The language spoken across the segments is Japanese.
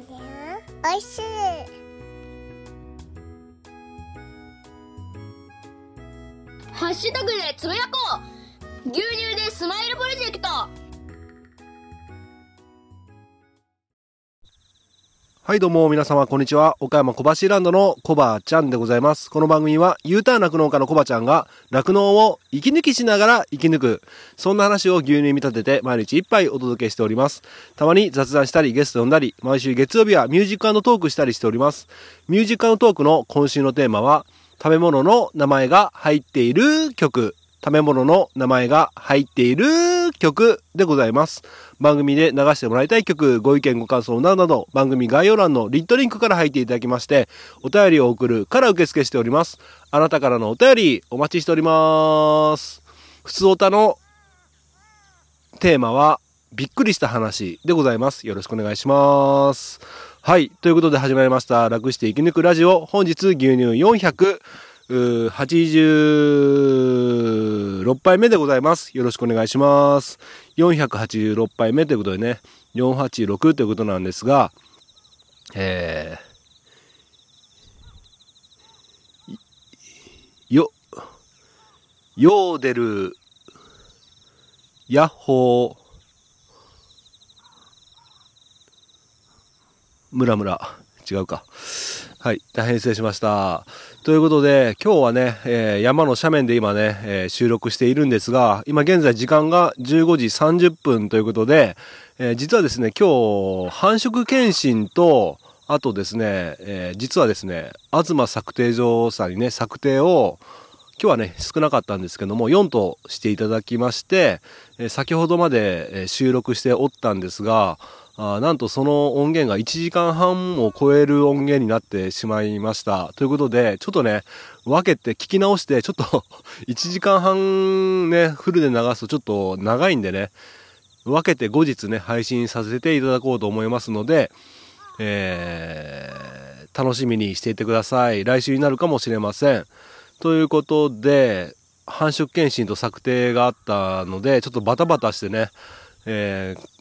だよおいしい。ハッシュタグでつぶやこう。牛乳でスマイルプロジェクト。はいどうも皆様こんにちは。岡山小橋ランドのコバちゃんでございます。この番組は U ターン酪農家のコバちゃんが酪農を息抜きしながら生き抜く。そんな話を牛乳に見立てて毎日一杯お届けしております。たまに雑談したりゲスト呼んだり、毎週月曜日はミュージックトークしたりしております。ミュージックトークの今週のテーマは食べ物の名前が入っている曲。食べ物の名前が入っている曲でございます。番組で流してもらいたい曲、ご意見ご感想などなど、番組概要欄の lit.link から入っていただきまして、お便りを送るから受付しております。あなたからのお便りお待ちしております。普通おたのテーマは、びっくりした話でございます。よろしくお願いします。はい。ということで始まりました。楽して生き抜くラジオ。本日牛乳400、86杯目でございます。よろしくお願いします。486杯目ということでね、486ということなんですが、えー、いよ、ヨーデル、ヤッホー、ムラムラ、違うか。はい、大変失礼しました。ということで、今日はね、えー山の斜面で今ね、えー収録しているんですが、今現在時間が15時30分ということで、えー実はですね、今日、繁殖検診と、あとですね、え実はですね、東策定所さんにね、策定を、今日はね、少なかったんですけども、4としていただきまして、え先ほどまで収録しておったんですが、あなんとその音源が1時間半を超える音源になってしまいました。ということで、ちょっとね、分けて聞き直して、ちょっと 1時間半ね、フルで流すとちょっと長いんでね、分けて後日ね、配信させていただこうと思いますので、えー楽しみにしていてください。来週になるかもしれません。ということで、繁殖検診と策定があったので、ちょっとバタバタしてね、えー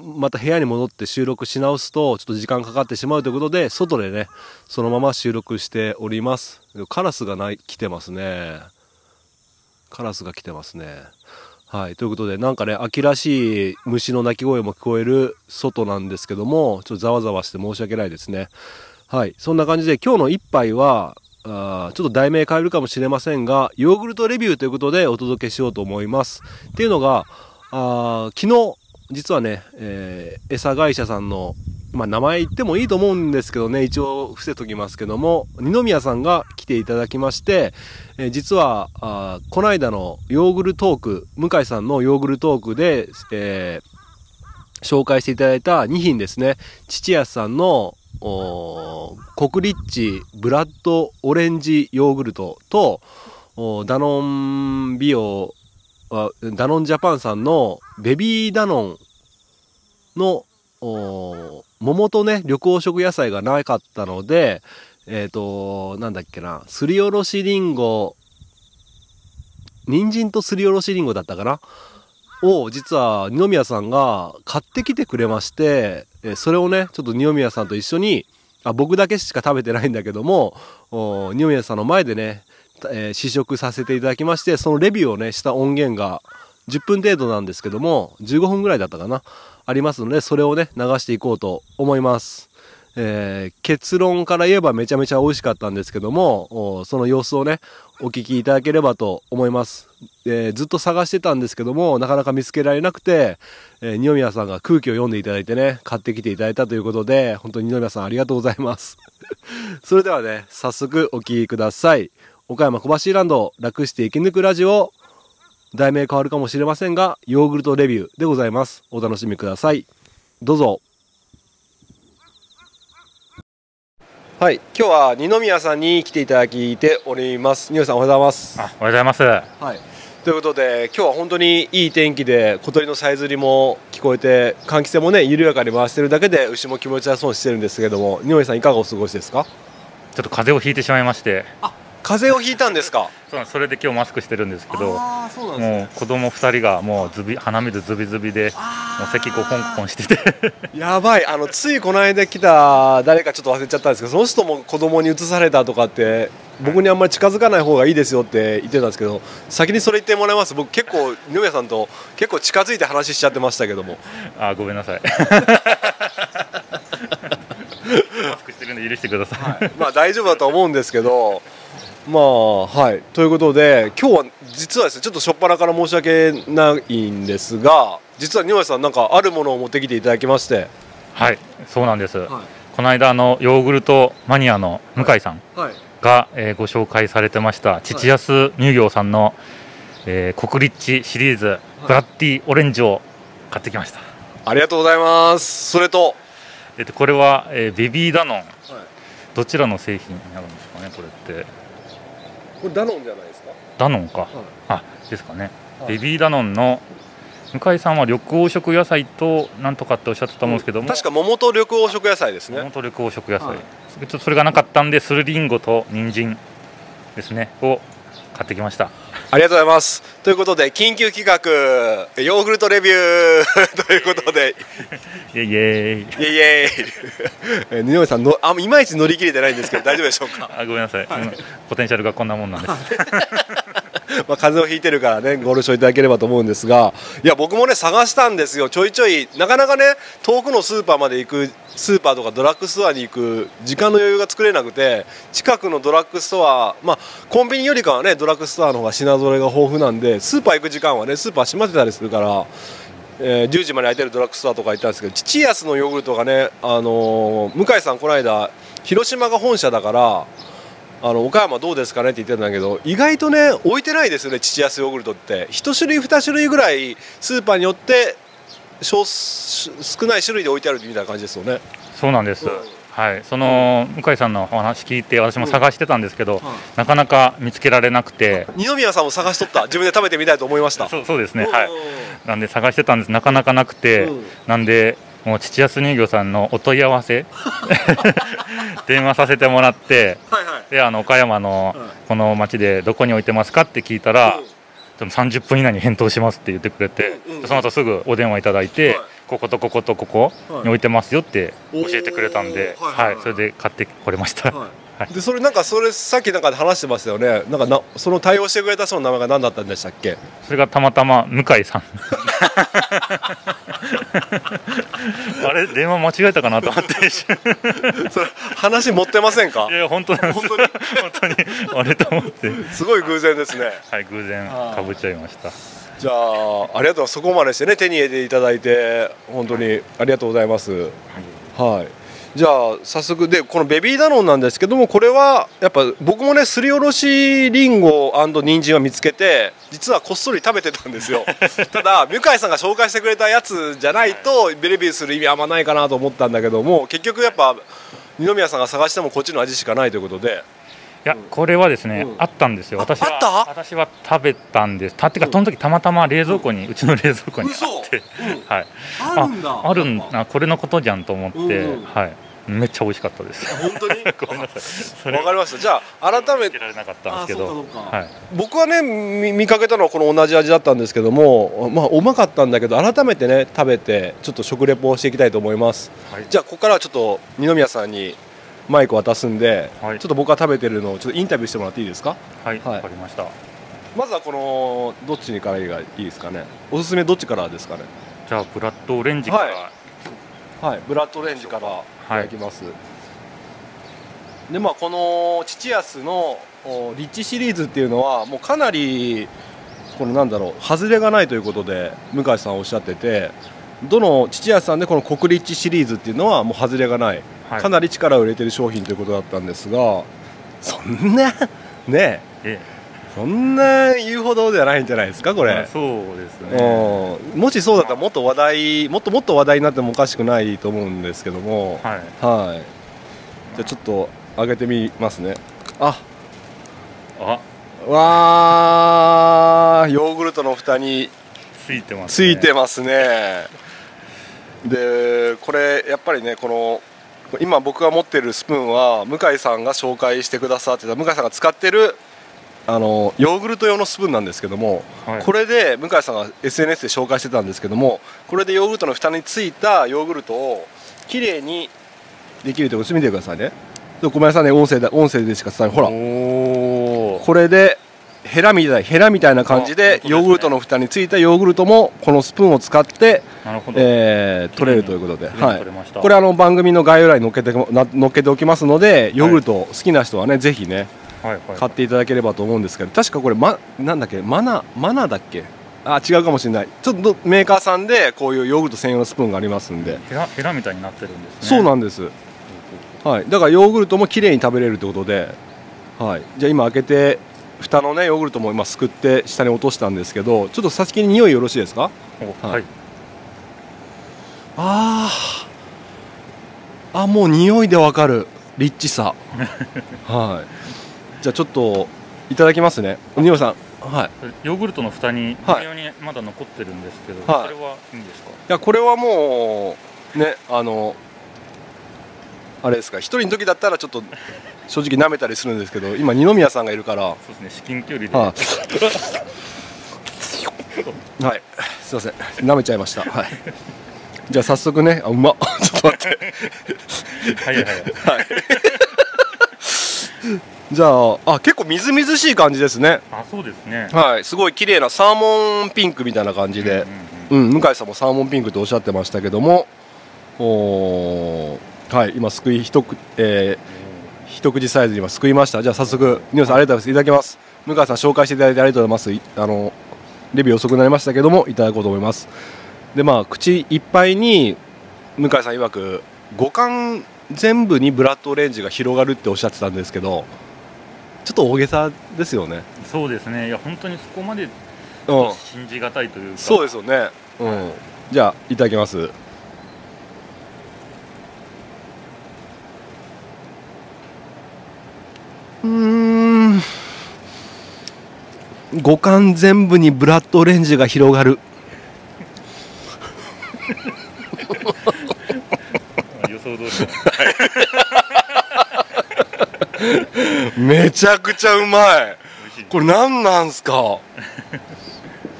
また部屋に戻って収録し直すとちょっと時間かかってしまうということで外でねそのまま収録しております。カラスがない来てますね。カラスが来てますね。はいということでなんかね秋らしい虫の鳴き声も聞こえる外なんですけどもちょっとざわざわして申し訳ないですね。はいそんな感じで今日の一杯はあちょっと題名変えるかもしれませんがヨーグルトレビューということでお届けしようと思います。っていうのがあ昨日実はね、えー餌会社さんの、まあ、名前言ってもいいと思うんですけどね、一応伏せときますけども、二宮さんが来ていただきまして、えー実は、あこの間のヨーグルトーク、向井さんのヨーグルトークで、えー紹介していただいた2品ですね、父安さんの、おーコクリッチブラッドオレンジヨーグルトと、ダノンビオはダノンジャパンさんのベビーダノンの桃とね緑黄色野菜がなかったのでえっ、となんだっけなすりおろしりんご人参とすりおろしりんごだったかな？を実は二宮さんが買ってきてくれましてえそれをねちょっと二宮さんと一緒にあ僕だけしか食べてないんだけども二宮さんの前でねえー試食させていただきましてそのレビューをねした音源が10分程度なんですけども15分ぐらいだったかなありますのでそれをね流していこうと思います、えー結論から言えばめちゃめちゃ美味しかったんですけどもその様子をねお聞きいただければと思います、えーずっと探してたんですけどもなかなか見つけられなくて、えー二宮さんが空気を読んでいただいてね買ってきていただいたということで本当に二宮さんありがとうございます。それではね早速お聞きください。岡山小橋ランド楽して生き抜くラジオ。題名変わるかもしれませんがヨーグルトレビューでございます。お楽しみください。どうぞ。はい今日は二宮さんに来ていただいております。二宮さんおはようございます。あおはようございます。はい。ということで今日は本当にいい天気で小鳥のさえずりも聞こえて換気扇もね緩やかに回してるだけで牛も気持ちよさそうにしてるんですけども二宮さんいかがお過ごしですか？ちょっと風邪をひいてしまいまして、風邪をひいたんですか？そうなんそれで今日マスクしてるんですけど、そうなんですもねう子供二人がもうズビ鼻水ズビズビで、あもう咳コンコンしてて。やばい。あのついこの間来た誰かちょっと忘れちゃったんですけどその人も子供に移されたとかって僕にあんまり近づかない方がいいですよって言ってたんですけど先にそれ言ってもらいます？僕結構二宮さんと結構近づいて話しちゃってましたけども。あごめんなさい。マスクしてるんで許してください、まあ大丈夫だとは思うんですけどまあはい。ということで今日は実はですねちょっと初っ端から申し訳ないんですが実は二宮さんなんかあるものを持ってきていただきまして。はいそうなんです、はい。この間あのヨーグルトマニアの向井さんはい。が、えーご紹介されてました父安乳業さんの、えー国立地シリーズブラッディオレンジを買ってきました、ありがとうございます。それと、えっとこれは、えーベビーダノン。どちらの製品になるんですかねこれってこれダノンじゃないですか？ダノンか、あですかね、はい。ベビーダノンの向井さんは緑黄色野菜となんとかっておっしゃってたと思うんですけども、確か桃と緑黄色野菜ですね。本当緑黄色野菜、はい。ちょっとそれがなかったんでスルリンゴと人参ですね。を買ってきましたありがとうございます。ということで緊急企画ヨーグルトレビュー。ということで。イエイ。イエイ。イエイ。イエイえー二宮さんのあいまいち乗り切れてないんですけど大丈夫でしょうか？あごめんなさい、うんポテンシャルがこんなもんなんです まあ、風邪をひいてるからねご了承いただければと思うんですがいや僕もね探したんですよちょいちょいなかなかね遠くのスーパーまで行くスーパーとかドラッグストアに行く時間の余裕が作れなくて近くのドラッグストアまあコンビニよりかはねドラッグストアの方が品揃えが豊富なんでスーパー行く時間はねスーパー閉まってたりするから。えー10時まで空いてるドラッグストアとか行ったんですけど父安のヨーグルトがね、あのー向井さんこの間広島が本社だからあの岡山どうですかねって言ってたんだけど意外とね置いてないですよね父安ヨーグルトって。1種類2種類ぐらいスーパーによって少少ない種類で置いてあるみたいな感じですよね。そうなんです、うん。はい。その向井さんのお話聞いて私も探してたんですけど、ん。なかなか見つけられなくて。二宮さんも探しとった。自分で食べてみたいと思いました。そうそうですね。うん。はいなんで探してたんです。なかなかなくて、うん。なんでもう父安乳業さんのお問い合わせ 電話させてもらってはいはい。であの岡山のはいこの町でどこに置いてますかって聞いたら、うん。でも30分以内に返答しますって言ってくれて、うんうんでその後すぐお電話いただいて、はい。こことこことここに置いてますよって教えてくれたんで、はい。はいそれで買ってこれました、はい。でそれなんかそれさっきなんかで話してましたよね。なんかなその対応してくれた人の名前が何だったんでしたっけ？それがたまたま向井さん。あれ？電話間違えたかなと思って。それ話持ってませんか？いや本当なんです。本当に？本当に。あれと思って。すごい偶然ですね。はい偶然かぶっちゃいました。じゃあありがとう。そこまでしてね手に入れていただいて本当にありがとうございます。はいじゃあ早速でこのベビーダノンなんですけどもこれはやっぱ僕もねすりおろしりんご人参を見つけて実はこっそり食べてたんですよ。ただ向井さんが紹介してくれたやつじゃないとベレビューする意味あんまないかなと思ったんだけども結局やっぱ二宮さんが探してもこっちの味しかないということで。いやこれはですね、うん。あったんですよ。私は私は食べたんです。たってかその時たまたま冷蔵庫に、うちの冷蔵庫にあって、はい。あるんだ。あるんだ。これのことじゃんと思って、はい。めっちゃ美味しかったです。本当に？ごめんなさい。それわかりました。じゃあ改めて。なかったんですけど。はい。僕はね見見かけたのはこの同じ味だったんですけどもまあうまかったんだけど改めてね食べてちょっと食レポをしていきたいと思います。はい。じゃあここからはちょっと二宮さんにマイクを渡すんで、はい。ちょっと僕が食べてるのをちょっとインタビューしてもらっていいですか？はいはい。わかりました。まずはこのどっちにからがいいですかね？おすすめどっちからですかね？じゃあブラッドオレンジから、ははいブラッドオレンジからい。ただきます、でまあこの父安のおリッチシリーズっていうのはもうかなりこのなんだろう外れがないということで向井さんおっしゃっててどの父安さんでこの国立シリーズっていうのはもう外れがない、はい。かなり力を入れてる商品ということだったんですがそんなねえそんな言うほどではないんじゃないですかこれ、まあそうですね。うん。もしそうだったらもっと話題もっともっと話題になってもおかしくないと思うんですけども。はい。はい。じゃあちょっと上げてみますね。あ。あ。わー。ヨーグルトの蓋についてます、ついてますねでこれやっぱりねこの今僕が持ってるスプーンは向井さんが紹介してくださってた向井さんが使ってるあのヨーグルト用のスプーンなんですけども、はい。これで向井さんが SNS で紹介してたんですけどもこれでヨーグルトの蓋についたヨーグルトをきれいにできるということ見てくださいね。でごめんなさいね。音声で音声でしか伝えない。ほら。これでヘラみたいヘラみたいな感じでヨーグルトの蓋についたヨーグルトもこのスプーンを使って、えー取れるということで、はい。これあの番組の概要欄に載っけてな載っけておきますのでヨーグルト好きな人はね、ぜひねはいはい。買っていただければと思うんですけど確かこれ、ま、なんだっけマナマナだっけ？あ違うかもしれない。ちょっとメーカーさんでこういうヨーグルト専用のスプーンがありますんで、ヘラヘラみたいになってるんですね。そうなんです、はい、だからヨーグルトもきれいに食べれるってことで、はい、じゃあ今開けて蓋のねヨーグルトも今すくって下に落としたんですけどちょっと先に匂いよろしいですか？はい。い、あー。あもう匂いでわかる。リッチさ。はい。じゃあちょっといただきますね。ニオさん。はい。ヨーグルトの蓋にはい。微妙にまだ残ってるんですけど、はい。それはいいんですか？いやこれはもうねあのあれですか。一人の時だったらちょっと正直舐めたりするんですけど今二宮さんがいるから。そうですね至近距離で、はい。はい。すいません。舐めちゃいました。はい。じゃあ早速ね。あうまっ。ちょっと待って。はいはい。はい。じゃああ結構みずみずしい感じですね。あそうですね。はい。すごい綺麗なサーモンピンクみたいな感じで。うんうんうん。うん、向井さんもサーモンピンクとおっしゃってましたけども。おー。はい。今すくい一口、えー一口サイズに今すくいました。じゃあ早速ニオさんありがとうございます。いただきます向井さん紹介していただいてありがとうございます。いあのレビュー遅くなりましたけどもいただこうと思います。でまあ口いっぱいに向井さん曰く五感全部にブラッドオレンジが広がるっておっしゃってたんですけどちょっと大げさですよね。そうですね。いや本当にそこまでうん。信じがたいというか、そうですよね。うん。じゃあいただきますうーん。五感全部にブラッドオレンジが広がる。あ予想通りの めちゃくちゃうまい。これ何なんすか？ちょ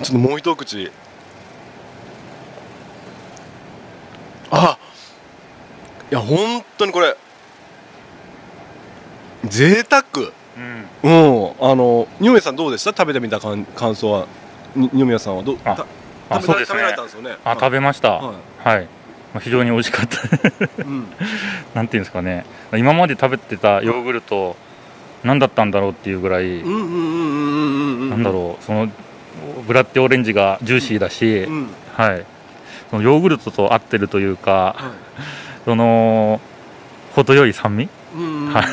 っともう一口。あいや本当にこれ贅沢。うん。うん。あの二宮さんどうでした？食べてみた感感想は。に二宮さんはどう？あたあそうですね。あ食べました。ははい、まあ、非常に美味しかった。い、うん、なんていうんですかね。今まで食べてたヨーグルト何だったんだろうっていうぐらい、うんうんうんうんうんうんうん。なんだろうそのブラッデオレンジがジューシーだし、うん。はい。そのヨーグルトと合ってるというかはその程よい酸味いうんうんうんはい。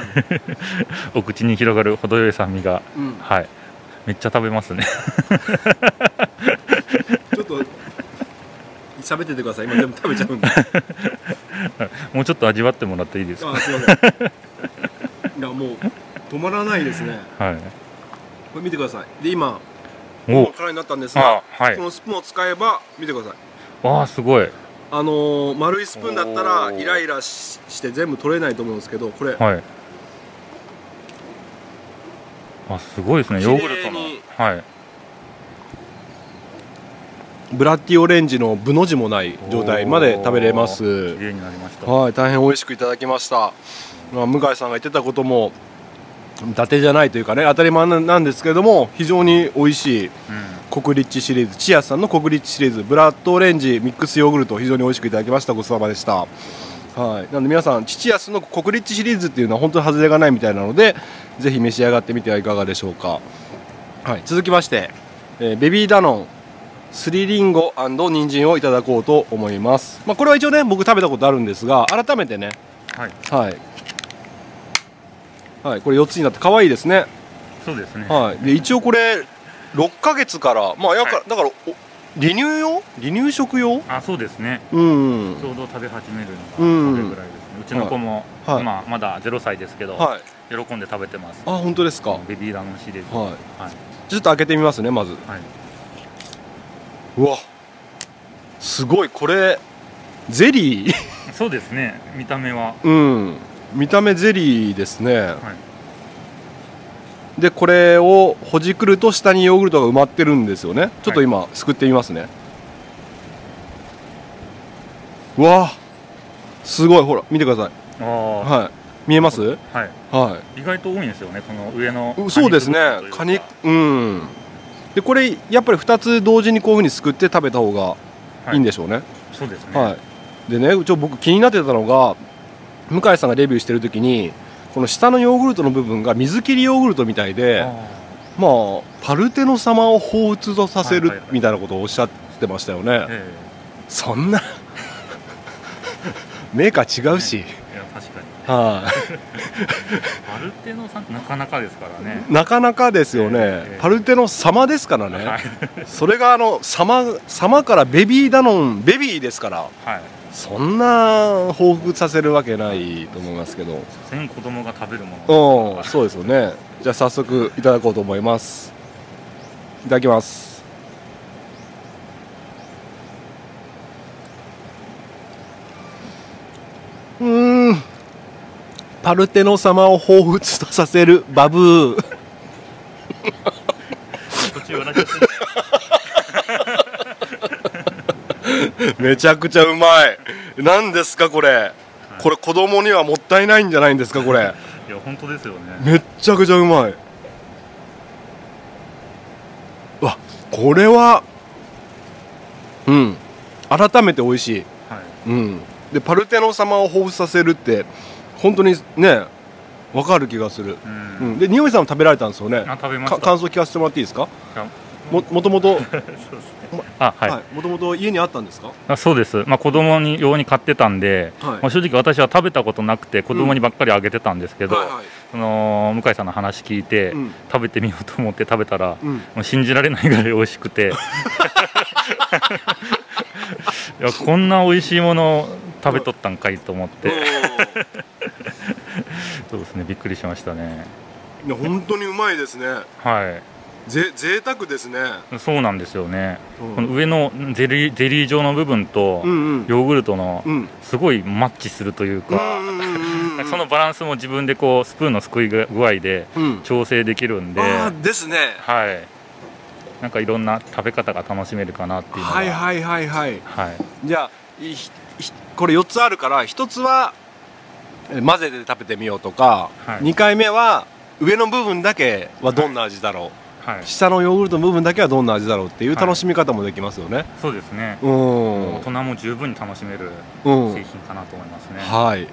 お口に広がる程よい酸味が。うん。はい。めっちゃ食べますね。ちょっと喋っててください。今全部食べちゃうんで。もうちょっと味わってもらっていいですか？あすいません。いやもう止まらないですね。はい。これ見てください。で今お。もう空になったんですがあはい。このスプーンを使えば見てください。わあすごいあのー丸いスプーンだったらイライラしして全部取れないと思うんですけどこれ。はい。あすごいですね。ヨーグルトの。はい。ブラッディオレンジのブの字もない状態まで食べれます。綺麗になりました。はい大変美味しくいただきました、まあ、向井さんが言ってたことも伊達じゃないというかね当たり前なんですけれども非常に美味しい。うん国立シリーズチアさんの国立シリーズブラッドオレンジミックスヨーグルト非常に美味しくいただきました。ごちそうさまでした。はい。なんで皆さんチチアスの国立シリーズっていうのは本当に外れがないみたいなのでぜひ召し上がってみてはいかがでしょうか。はい。続きまして、えーベビーダノンすりりんご人参をいただこうと思います。まあこれは一応ね僕食べたことあるんですが改めてね。はい。はい。はい。これ4つになって可愛いですね。そうですね。はい、で一応これ6ヶ月からまあやか、はだからお離乳用？離乳食用？あそうですね。うん。ちょうど食べ始めるうん。のがそれぐらいですね。うちの子もはい。まあまだ0歳ですけどはい。喜んで食べてます。あ本当ですか？ベビーダノンシリーズはい。はい。ちょっと開けてみますねまず。はい。うわ。すごい。これゼリー？そうですね。見た目は。うん。見た目ゼリーですね。はいでこれをほじくると下にヨーグルトが埋まってるんですよね。ちょっと今すくってみますね、うわ。あすごい。ほら見てください。ああはい。見えます？はい。は意外と多いんですよねこの上のいそうですね。カニうん。でこれやっぱり2つ同時にこういうふうにすくって食べた方がいいんでしょうね。そうですね。はい、でねちょ僕気になってたのが向井さんがレビューしてる時にこの下のヨーグルトの部分が水切りヨーグルトみたいであまあパルテノ様を彷彿とさせるみたいなことをおっしゃってましたよね、そんなメーカー違うし、えいや確かに。はい、パルテノさんってなかなかですからね。なかなかですよね、ええパルテノ様ですからね、はい。それがあの様様からベビーダノンベビーですから。はいそんな彷彿させるわけないと思いますけど。全子供が食べるもの。うんそうですよね。じゃあ早速いただこうと思います。いただきます。うーん。パルテノ様を彷彿とさせるバブー。途中笑っちゃって めちゃくちゃうまい。何ですかこれ。これ子供にはもったいないんじゃないんですかこれ。いや本当ですよね。めっちゃくちゃうまい。うわこれはうん。改めて美味しい。はい。うん。でパルテノ様を彷彿させるって本当にねわかる気がする、ううん。ん、で匂いさんも食べられたんですよね。あ食べましかた感想聞かせてもらっていいですか？ももともとあはい、はい。もともと家にあったんですか？あそうです、まあ、子供に用に買ってたんで、はい。まあ、正直私は食べたことなくて子供にばっかりあげてたんですけど、はいはい。その向井さんの話聞いて、うん。食べてみようと思って食べたら、うん。もう信じられないぐらい美味しくて。いやこんな美味しいもの食べとったんかいと思って、そうですねびっくりしましたね。いや本当にうまいですね。はぜ贅沢ですね。いそうなんですよね、うん。この上のゼリーゼリー状の部分と、うんうん。ヨーグルトのうん。すごいマッチするというか、うんうんうんうん そのバランスも自分でこうスプーンのすくい具合でうん。調整できるんで、あーですね。はい。なんかいろんな食べ方が楽しめるかなっていうのがはいはいはいはい。はい。じゃあこれ4つあるから1つはえ混ぜて食べてみようとか、はい。2回目は上の部分だけはどんな味だろう、はい下のヨーグルトの部分だけはどんな味だろうっていう楽しみ方もできますよね、そうですね、うん。大人も十分に楽しめるうん製品かなと思いますね、はい。い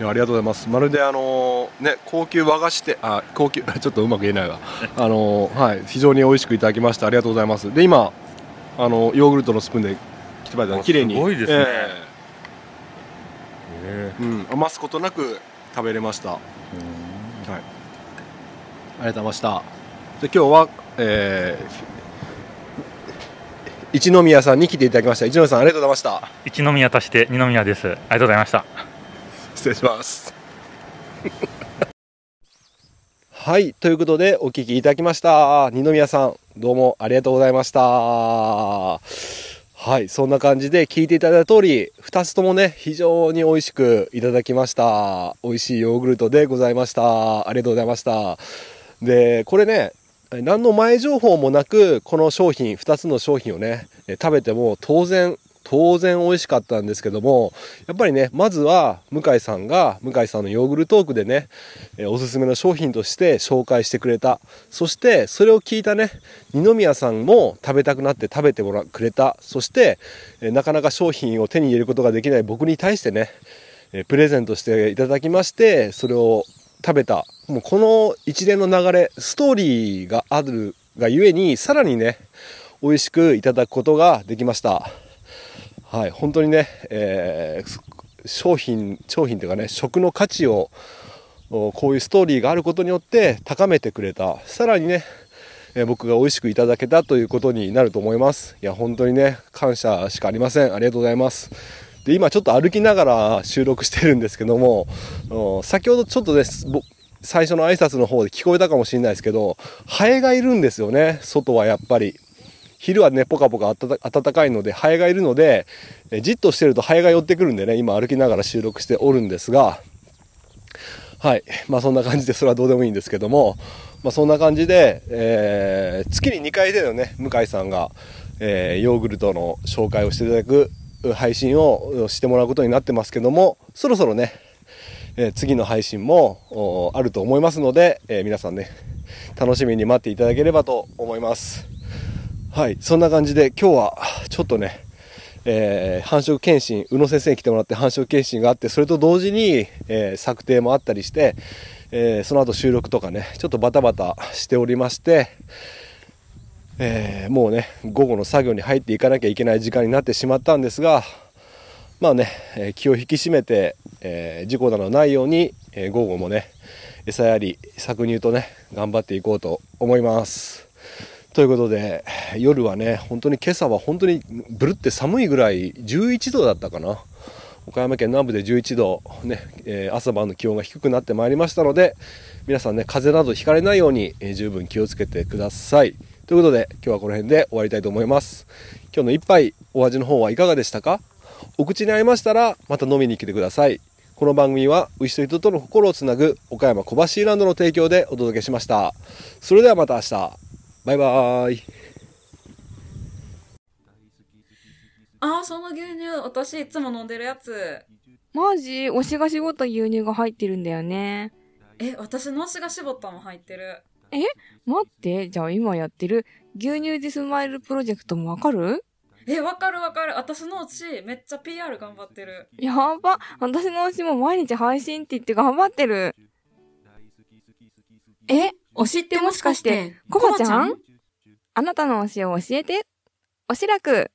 やありがとうございます。まるであのーね高級和菓子店あ高級 ちょっとうまく言えないわ。あのーはい。非常に美味しくいただきました。ありがとうございます。で今あのヨーグルトのスプーンで切ってもらったあ綺麗に。すごいですね。えへえ。うん、余すことなく食べれました。はい。ーありがとうございましたで今日は、えー、一宮さんに来ていただきました。一宮さんありがとうございました。一宮足して二宮です。ありがとうございました。失礼します。はいということでお聞きいただきました。二宮さんどうもありがとうございました。はいそんな感じで聞いていただいた通り2つともね非常に美味しくいただきました。美味しいヨーグルトでございました。ありがとうございました。でこれね何の前情報もなくこの商品2つの商品をね食べても当然当然美味しかったんですけどもやっぱりねまずは向井さんが向井さんのヨーグルトークでねおすすめの商品として紹介してくれた。そしてそれを聞いたね二宮さんも食べたくなって食べてもらくれた。そしてなかなか商品を手に入れることができない僕に対してねプレゼントしていただきましてそれを食べた。もうこの一連の流れストーリーがあるがゆえにさらにね美味しくいただくことができました。はい本当にね、えー商品商品というかね食の価値をこういうストーリーがあることによって高めてくれた。さらにねえ僕が美味しくいただけたということになると思います。いや本当にね感謝しかありません。ありがとうございます。で今ちょっと歩きながら収録してるんですけども先ほどちょっとねぼ最初の挨拶の方で聞こえたかもしれないですけどハエがいるんですよね外はやっぱり。昼はねポカポカ暖かいのでハエがいるのでじっとしてるとハエが寄ってくるんでね今歩きながら収録しておるんですが。はい。まあそんな感じで、それはどうでもいいんですけども、まあそんな感じで、えー、月に2回でのね、向井さんが、えー、ヨーグルトの紹介をしていただく配信をしてもらうことになってますけども、そろそろね、え、次の配信もあると思いますので、え、皆さんね、楽しみに待っていただければと思います。はい。そんな感じで今日はちょっとね、えー、繁殖検診、宇野先生に来てもらって繁殖検診があって、それと同時に、えー、策定もあったりして、えー、その後収録とかね、ちょっとバタバタしておりまして、え、もうね、午後の作業に入っていかなきゃいけない時間になってしまったんですが、まあね、え気を引き締めて、え事故などないように、え午後もね、餌やり、搾乳とね、頑張っていこうと思います。ということで、夜はね、本当に今朝は本当にブルって寒いぐらい、11度だったかな。岡山県南部で11度、ね、えー、朝晩の気温が低くなってまいりましたので、皆さんね、風邪などひかれないように、えー、十分気をつけてください。ということで、今日はこの辺で終わりたいと思います。今日の一杯、お味の方はいかがでしたか？お口に合いましたら、また飲みに来てください。この番組は、牛と人との心をつなぐ、岡山小橋ランドの提供でお届けしました。それではまた明日。バイバーイ。あー、その牛乳、私いつも飲んでるやつ。マジ推しが絞った牛乳が入ってるんだよね。え、私の推しが絞ったも入ってる。え待って、じゃあ今やってる牛乳でスマイルプロジェクトもわかる？え、わかるわかる。私のうちめっちゃ PR 頑張ってる。やば。私の推しも毎日配信って言って頑張ってる。え推しってもしかして、コバちゃん？あなたの推しを教えて。おしらく。